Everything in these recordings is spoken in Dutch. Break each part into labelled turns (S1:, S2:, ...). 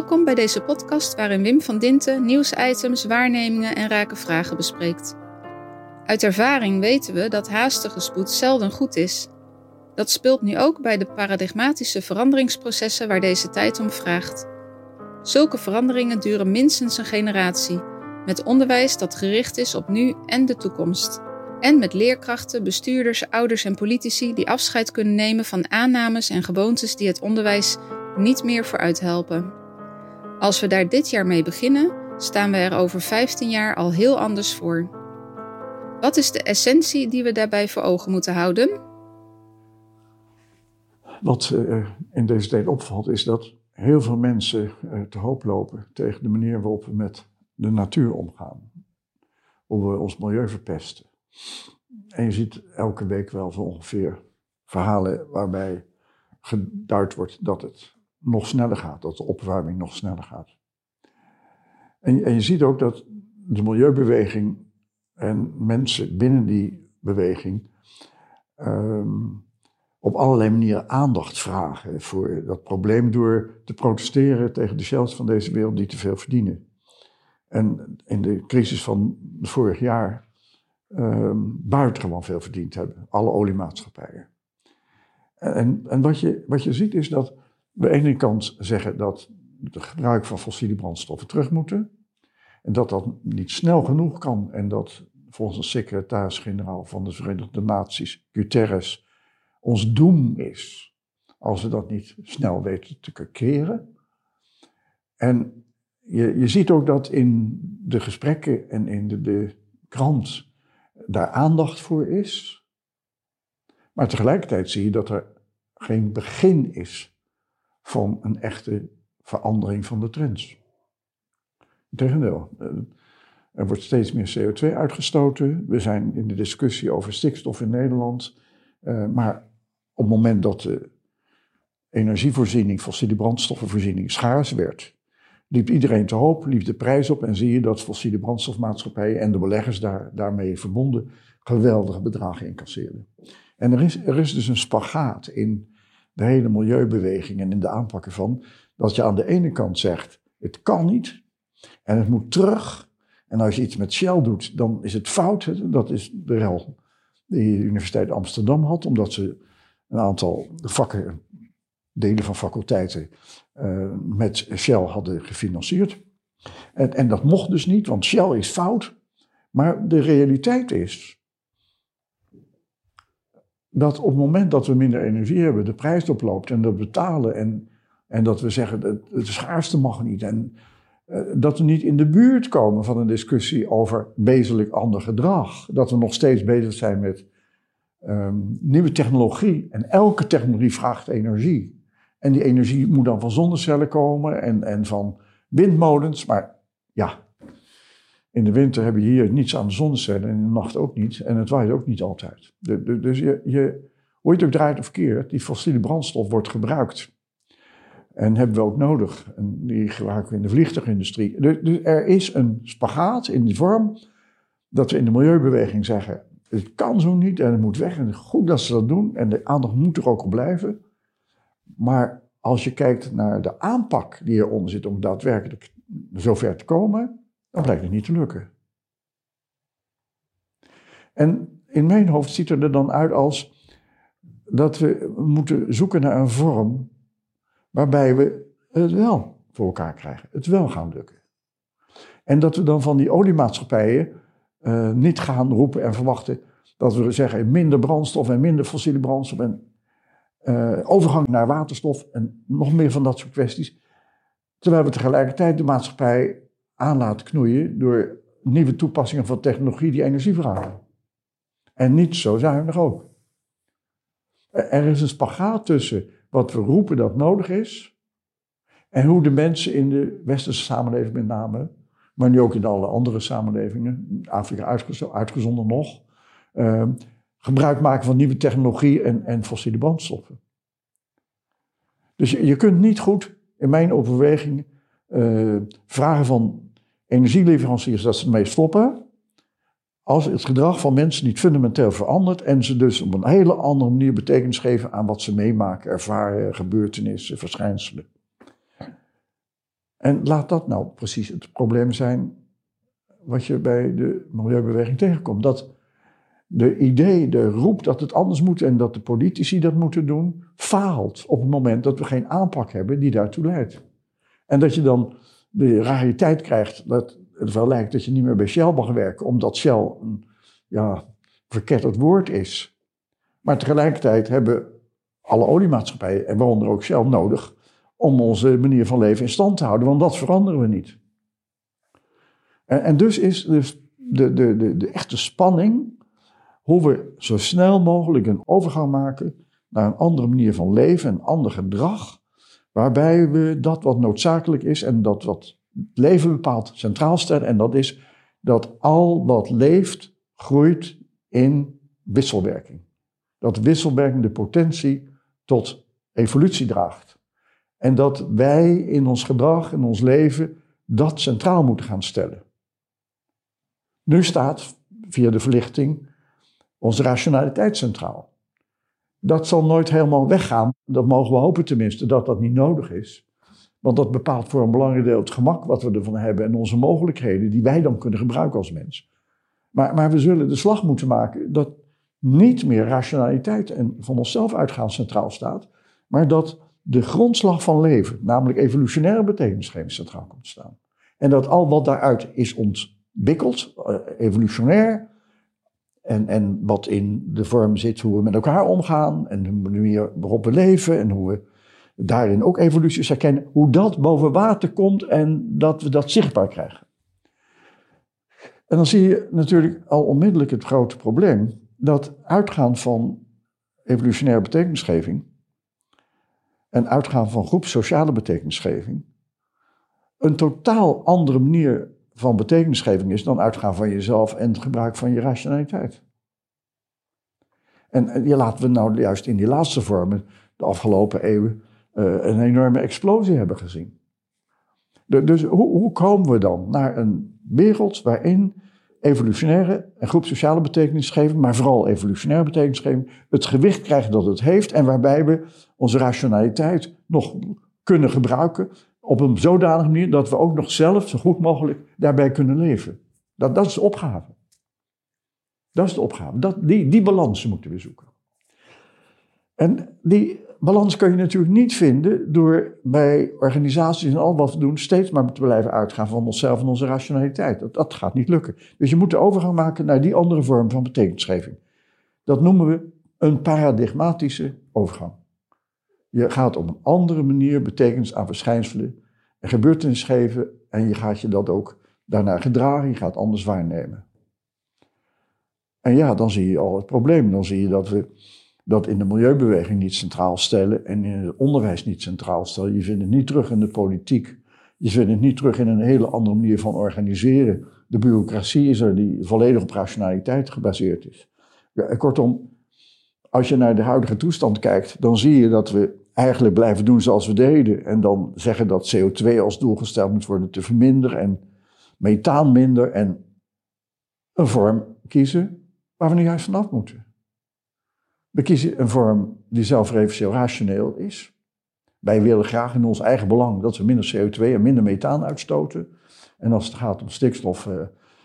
S1: Welkom bij deze podcast waarin Wim van Dinten nieuwsitems, waarnemingen en rake vragen bespreekt. Uit ervaring weten we dat haastige spoed zelden goed is. Dat speelt nu ook bij de paradigmatische veranderingsprocessen waar deze tijd om vraagt. Zulke veranderingen duren minstens een generatie, met onderwijs dat gericht is op nu en de toekomst. En met leerkrachten, bestuurders, ouders en politici die afscheid kunnen nemen van aannames en gewoontes die het onderwijs niet meer vooruit helpen. Als we daar dit jaar mee beginnen, staan we er over 15 jaar al heel anders voor. Wat is de essentie die we daarbij voor ogen moeten houden?
S2: Wat uh, in deze tijd opvalt is dat heel veel mensen uh, te hoop lopen tegen de manier waarop we met de natuur omgaan. Hoe we ons milieu verpesten. En je ziet elke week wel zo ongeveer verhalen waarbij geduid wordt dat het nog sneller gaat, dat de opwarming nog sneller gaat. En, en je ziet ook dat de milieubeweging en mensen binnen die beweging um, op allerlei manieren aandacht vragen voor dat probleem door te protesteren tegen de shells van deze wereld die te veel verdienen. En in de crisis van vorig jaar um, buitengewoon veel verdiend hebben, alle oliemaatschappijen. En, en wat, je, wat je ziet is dat de ene kant zeggen dat het gebruik van fossiele brandstoffen terug moeten. En dat dat niet snel genoeg kan. En dat volgens de secretaris-generaal van de Verenigde Naties, Guterres, ons doem is. Als we dat niet snel weten te keren. En je, je ziet ook dat in de gesprekken en in de, de krant daar aandacht voor is. Maar tegelijkertijd zie je dat er geen begin is van een echte verandering van de trends. Integendeel, eh, er wordt steeds meer CO2 uitgestoten. We zijn in de discussie over stikstof in Nederland. Uh, maar op het moment dat de energievoorziening, fossiele brandstoffenvoorziening schaars werd, liep iedereen te hoop, liep de prijs op en zie je dat fossiele brandstofmaatschappijen en de beleggers daar, daarmee verbonden geweldige bedragen incasseren. En er is, er is dus een spagaat in de hele milieubeweging en in de aanpakken van, dat je aan de ene kant zegt, het kan niet en het moet terug. En als je iets met Shell doet, dan is het fout. Dat is de rel die de Universiteit Amsterdam had, omdat ze een aantal vakken, delen van faculteiten uh, met Shell hadden gefinancierd. En, en dat mocht dus niet, want Shell is fout. Maar de realiteit is dat op het moment dat we minder energie hebben, de prijs oploopt en dat betalen en, en dat we zeggen het, het schaarste mag niet en uh, dat we niet in de buurt komen van een discussie over wezenlijk ander gedrag. Dat we nog steeds bezig zijn met um, nieuwe technologie en elke technologie vraagt energie. En die energie moet dan van zonnecellen komen en, en van windmolens, maar ja, in de winter heb je hier niets aan de zonnecellen en in de nacht ook niet. En het waait ook niet altijd. dus je, je, hoe je het ook draait of keert, die fossiele brandstof wordt gebruikt. En hebben we ook nodig. En die gebruiken we in de vliegtuigindustrie. Dus, dus er is een spagaat in die vorm dat we in de milieubeweging zeggen: het kan zo niet en het moet weg. En goed dat ze dat doen en de aandacht moet er ook op blijven. Maar als je kijkt naar de aanpak die eronder zit om daadwerkelijk zover te komen, dan blijkt het niet te lukken. En in mijn hoofd ziet er dan uit als dat we moeten zoeken naar een vorm waarbij we het wel voor elkaar krijgen, het wel gaan lukken. En dat we dan van die oliemaatschappijen uh, niet gaan roepen en verwachten dat we zeggen minder brandstof en minder fossiele brandstof en uh, overgang naar waterstof en nog meer van dat soort kwesties. Terwijl we tegelijkertijd de maatschappij aan laten knoeien door nieuwe toepassingen van technologie die energie vragen. En niet zo zuinig ook. Er is een spagaat tussen wat we roepen dat nodig is en hoe de mensen in de westerse samenleving met name, maar nu ook in alle andere samenlevingen, Afrika uitgezonderd nog, uh, gebruik maken van nieuwe technologie en, en fossiele brandstoffen. Dus je, kunt niet goed, in mijn overweging, uh, vragen van energieleveranciers dat ze ermee stoppen. Als het gedrag van mensen niet fundamenteel verandert en ze dus op een hele andere manier betekenis geven aan wat ze meemaken, ervaren, gebeurtenissen, verschijnselen. En laat dat nou precies het probleem zijn wat je bij de milieubeweging tegenkomt. Dat de idee, de roep dat het anders moet en dat de politici dat moeten doen, faalt op het moment dat we geen aanpak hebben die daartoe leidt. En dat je dan de rariteit krijgt dat het wel lijkt dat je niet meer bij Shell mag werken, omdat Shell een ja, verketterd woord is. Maar tegelijkertijd hebben alle oliemaatschappijen, en waaronder ook Shell, nodig om onze manier van leven in stand te houden, want dat veranderen we niet. En, en dus is dus de, de, de, de echte spanning hoe we zo snel mogelijk een overgang maken naar een andere manier van leven, een ander gedrag, waarbij we dat wat noodzakelijk is en dat wat het leven bepaalt centraal stellen. En dat is dat al wat leeft, groeit in wisselwerking. Dat wisselwerking de potentie tot evolutie draagt. En dat wij in ons gedrag, in ons leven, dat centraal moeten gaan stellen. Nu staat via de verlichting onze rationaliteit centraal. Dat zal nooit helemaal weggaan. Dat mogen we hopen tenminste, dat dat niet nodig is. Want dat bepaalt voor een belangrijk deel het gemak wat we ervan hebben en onze mogelijkheden die wij dan kunnen gebruiken als mens. Maar, maar we zullen de slag moeten maken dat niet meer rationaliteit en van onszelf uitgaan centraal staat, maar dat de grondslag van leven, namelijk evolutionaire betekenisgeving, centraal komt te staan. En dat al wat daaruit is ontwikkeld, eh, evolutionair, en, en wat in de vorm zit hoe we met elkaar omgaan en de manier waarop we leven en hoe we daarin ook evoluties herkennen, hoe dat boven water komt en dat we dat zichtbaar krijgen. En dan zie je natuurlijk al onmiddellijk het grote probleem dat uitgaan van evolutionaire betekenisgeving en uitgaan van groep sociale betekenisgeving een totaal andere manier van betekenisgeving is dan uitgaan van jezelf en het gebruik van je rationaliteit. En je laten we nou juist in die laatste vormen de afgelopen eeuwen uh, een enorme explosie hebben gezien. dus hoe, hoe, komen we dan naar een wereld waarin evolutionaire en groep sociale betekenisgeving, maar vooral evolutionaire betekenisgeving, het gewicht krijgt dat het heeft en waarbij we onze rationaliteit nog kunnen gebruiken op een zodanige manier dat we ook nog zelf zo goed mogelijk daarbij kunnen leven. Dat, dat is de opgave. Dat is de opgave. Dat, die, die balans moeten we zoeken. En die balans kun je natuurlijk niet vinden door bij organisaties en al wat we doen steeds maar te blijven uitgaan van onszelf en onze rationaliteit. Dat, dat gaat niet lukken. Dus je moet de overgang maken naar die andere vorm van betekenisgeving. Dat noemen we een paradigmatische overgang. Je gaat op een andere manier betekenis aan verschijnselen en gebeurtenissen geven en je gaat je dat ook daarna gedragen, je gaat anders waarnemen. En ja, dan zie je al het probleem. Dan zie je dat we dat in de milieubeweging niet centraal stellen en in het onderwijs niet centraal stellen. Je vindt het niet terug in de politiek. Je vindt het niet terug in een hele andere manier van organiseren. De bureaucratie is er die volledig op rationaliteit gebaseerd is. Kortom, als je naar de huidige toestand kijkt, dan zie je dat we eigenlijk blijven doen zoals we deden. En dan zeggen dat CO2 als doel gesteld moet worden te verminderen en methaan minder. En een vorm kiezen waar we nu juist vanaf moeten. We kiezen een vorm die zelfreferentieel rationeel is. Wij willen graag in ons eigen belang dat we minder CO2 en minder methaan uitstoten. En als het gaat om stikstof, uh,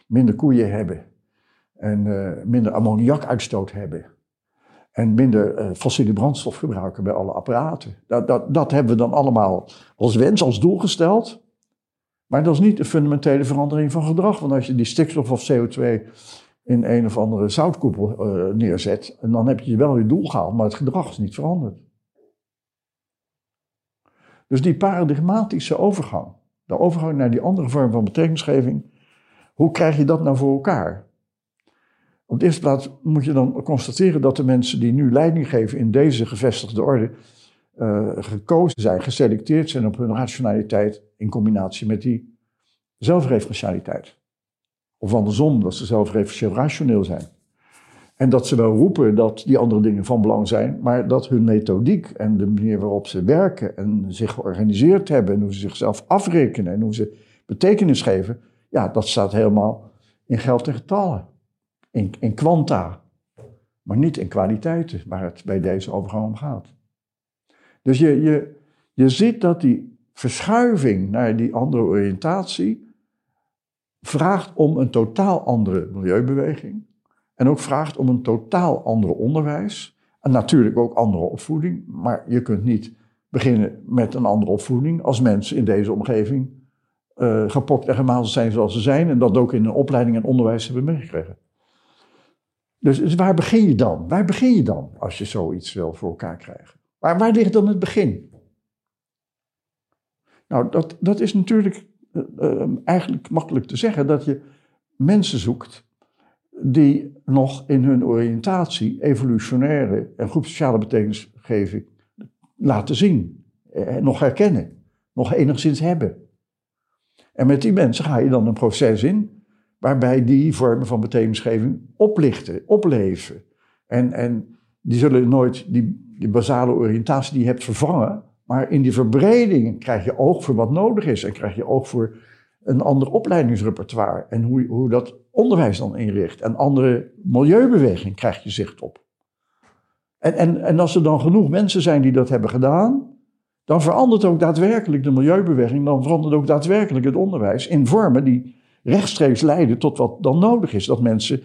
S2: minder koeien hebben. En uh, minder ammoniakuitstoot hebben. En minder uh, fossiele brandstof gebruiken bij alle apparaten. Dat, dat, dat hebben we dan allemaal als wens, als doel gesteld. Maar dat is niet een fundamentele verandering van gedrag. Want als je die stikstof of CO2 in een of andere zoutkoepel uh, neerzet, en dan heb je wel je doel gehaald, maar het gedrag is niet veranderd. Dus die paradigmatische overgang, de overgang naar die andere vorm van betekenisgeving, hoe krijg je dat nou voor elkaar? Op de eerste plaats moet je dan constateren dat de mensen die nu leiding geven in deze gevestigde orde uh, gekozen zijn, geselecteerd zijn op hun rationaliteit in combinatie met die zelfreferentialiteit. Of andersom, dat ze zelfreferentieel rationeel zijn. En dat ze wel roepen dat die andere dingen van belang zijn, maar dat hun methodiek en de manier waarop ze werken en zich georganiseerd hebben en hoe ze zichzelf afrekenen en hoe ze betekenis geven, ja, dat staat helemaal in geld en getallen in, in kwanta, maar niet in kwaliteiten waar het bij deze overgang om gaat. Dus je, je, je ziet dat die verschuiving naar die andere oriëntatie vraagt om een totaal andere milieubeweging. En ook vraagt om een totaal ander onderwijs. En natuurlijk ook andere opvoeding. Maar je kunt niet beginnen met een andere opvoeding als mensen in deze omgeving uh, gepokt en gemazeld zijn zoals ze zijn. En dat ook in een opleiding en onderwijs hebben meegekregen. Dus, dus, waar begin je dan? Waar begin je dan als je zoiets wil voor elkaar krijgen? Waar, waar ligt dan het begin? Nou, dat, dat is natuurlijk uh, uh, eigenlijk makkelijk te zeggen dat je mensen zoekt die nog in hun oriëntatie evolutionaire en groepsociale betekenisgeving laten zien, eh, nog herkennen, nog enigszins hebben. En met die mensen ga je dan een proces in waarbij die vormen van betekenisgeving oplichten, opleven. En, en die zullen nooit die, basale oriëntatie die je hebt vervangen, maar in die verbreding krijg je oog voor wat nodig is en krijg je oog voor een ander opleidingsrepertoire en hoe, hoe dat onderwijs dan inricht. En andere milieubeweging krijg je zicht op. En, en, en als er dan genoeg mensen zijn die dat hebben gedaan, dan verandert ook daadwerkelijk de milieubeweging, dan verandert ook daadwerkelijk het onderwijs in vormen die rechtstreeks leiden tot wat dan nodig is. Dat mensen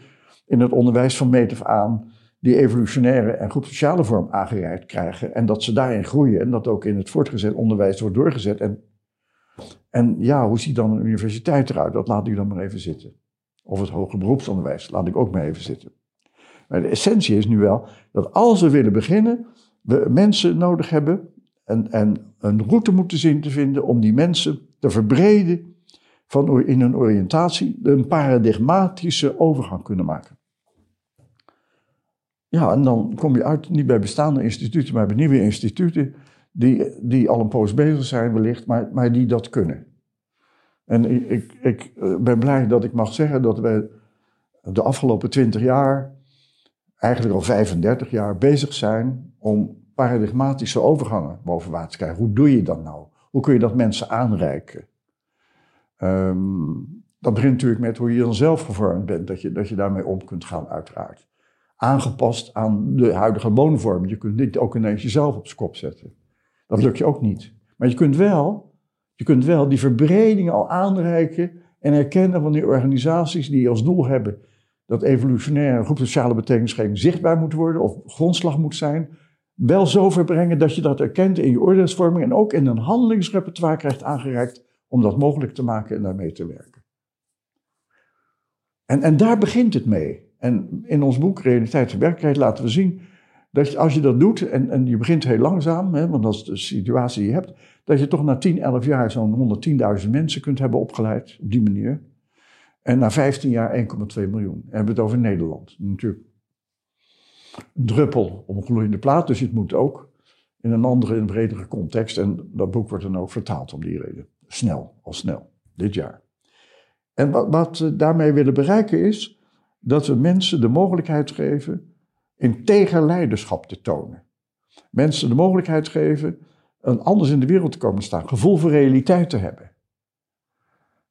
S2: in het onderwijs van meet af aan die evolutionaire en groepsociale vorm aangereikt krijgen en dat ze daarin groeien en dat ook in het voortgezet onderwijs wordt doorgezet. En, en ja, hoe ziet dan een universiteit eruit? Dat laat ik dan maar even zitten. Of het hoger beroepsonderwijs, laat ik ook maar even zitten. Maar de essentie is nu wel dat als we willen beginnen, we mensen nodig hebben en, en een route moeten zien te vinden om die mensen te verbreden van in hun oriëntatie, een paradigmatische overgang kunnen maken. Ja, en dan kom je uit niet bij bestaande instituten, maar bij nieuwe instituten die, die al een poos bezig zijn wellicht, maar, maar die dat kunnen. En ik, ik eh, ben blij dat ik mag zeggen dat we de afgelopen twintig jaar, eigenlijk al 35 jaar, bezig zijn om paradigmatische overgangen boven water te krijgen. Hoe doe je dat nou? Hoe kun je dat mensen aanreiken? Um, dat begint natuurlijk met hoe je dan zelf gevormd bent, dat je, dat je daarmee om kunt gaan, uiteraard. Aangepast aan de huidige woonvorm. Je kunt niet ook ineens jezelf op zijn kop zetten. Dat lukt je ook niet. Maar je kunt wel, je kunt wel die verbreding al aanreiken en herkennen van die organisaties die als doel hebben dat evolutionaire groep sociale betekenisgeving zichtbaar moet worden of grondslag moet zijn, wel zo verbrengen dat je dat erkent in je oordeelsvorming en ook in een handelingsrepertoire krijgt aangereikt om dat mogelijk te maken en daarmee te werken. En, en daar begint het mee. En in ons boek Realiteit en Werkelijkheid laten we zien dat als je dat doet, en, en je begint heel langzaam, hè, want dat is de situatie die je hebt, dat je toch na 10, 11 jaar zo'n 110.000 mensen kunt hebben opgeleid op die manier. En na 15 jaar 1,2 miljoen. We hebben het over Nederland. Natuurlijk een druppel op een gloeiende plaat, dus het moet ook in een andere, een bredere context. En dat boek wordt dan ook vertaald om die reden. Snel, al snel, dit jaar. En wat, wat we daarmee willen bereiken is dat we mensen de mogelijkheid geven integer leiderschap te tonen. Mensen de mogelijkheid geven een anders in de wereld te komen staan, gevoel voor realiteit te hebben.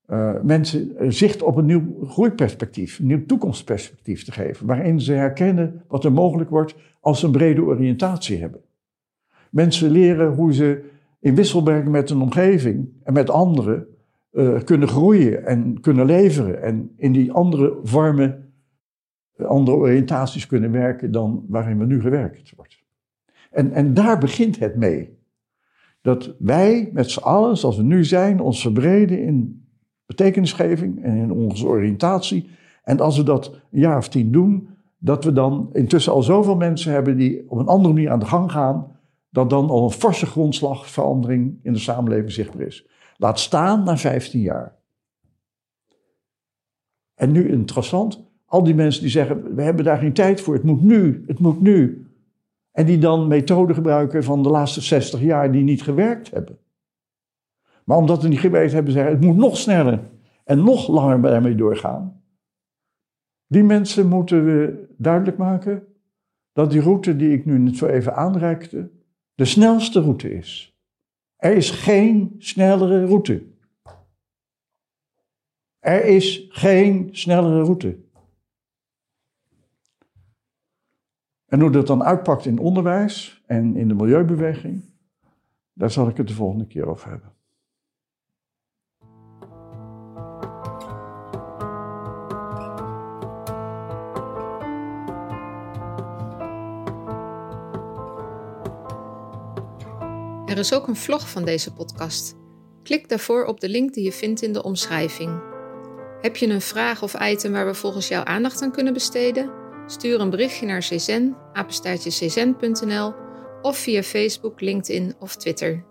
S2: Uh, mensen zicht op een nieuw groeiperspectief, een nieuw toekomstperspectief te geven, waarin ze herkennen wat er mogelijk wordt als ze een brede oriëntatie hebben. Mensen leren hoe ze in wisselwerking met een omgeving en met anderen uh, kunnen groeien en kunnen leveren en in die andere vormen, andere oriëntaties kunnen werken dan waarin we nu gewerkt wordt. En, en daar begint het mee. Dat wij met z'n allen, zoals we nu zijn, ons verbreden in betekenisgeving en in onze oriëntatie. En als we dat een jaar of tien doen, dat we dan intussen al zoveel mensen hebben die op een andere manier aan de gang gaan, dat dan al een forse grondslagverandering in de samenleving zichtbaar is. Laat staan na 15 jaar. En nu interessant, al die mensen die zeggen, we hebben daar geen tijd voor, het moet nu, het moet nu. En die dan methoden gebruiken van de laatste 60 jaar die niet gewerkt hebben. Maar omdat we niet gewerkt hebben, zeggen het moet nog sneller en nog langer daarmee doorgaan. Die mensen moeten we duidelijk maken dat die route die ik nu net zo even aanreikte, de snelste route is. Er is geen snellere route. Er is geen snellere route. En hoe dat dan uitpakt in onderwijs en in de milieubeweging, daar zal ik het de volgende keer over hebben.
S1: Is ook een vlog van deze podcast. Klik daarvoor op de link die je vindt in de omschrijving. Heb je een vraag of item waar we volgens jou aandacht aan kunnen besteden? Stuur een berichtje naar czen, apenstaartje of via Facebook, LinkedIn of Twitter.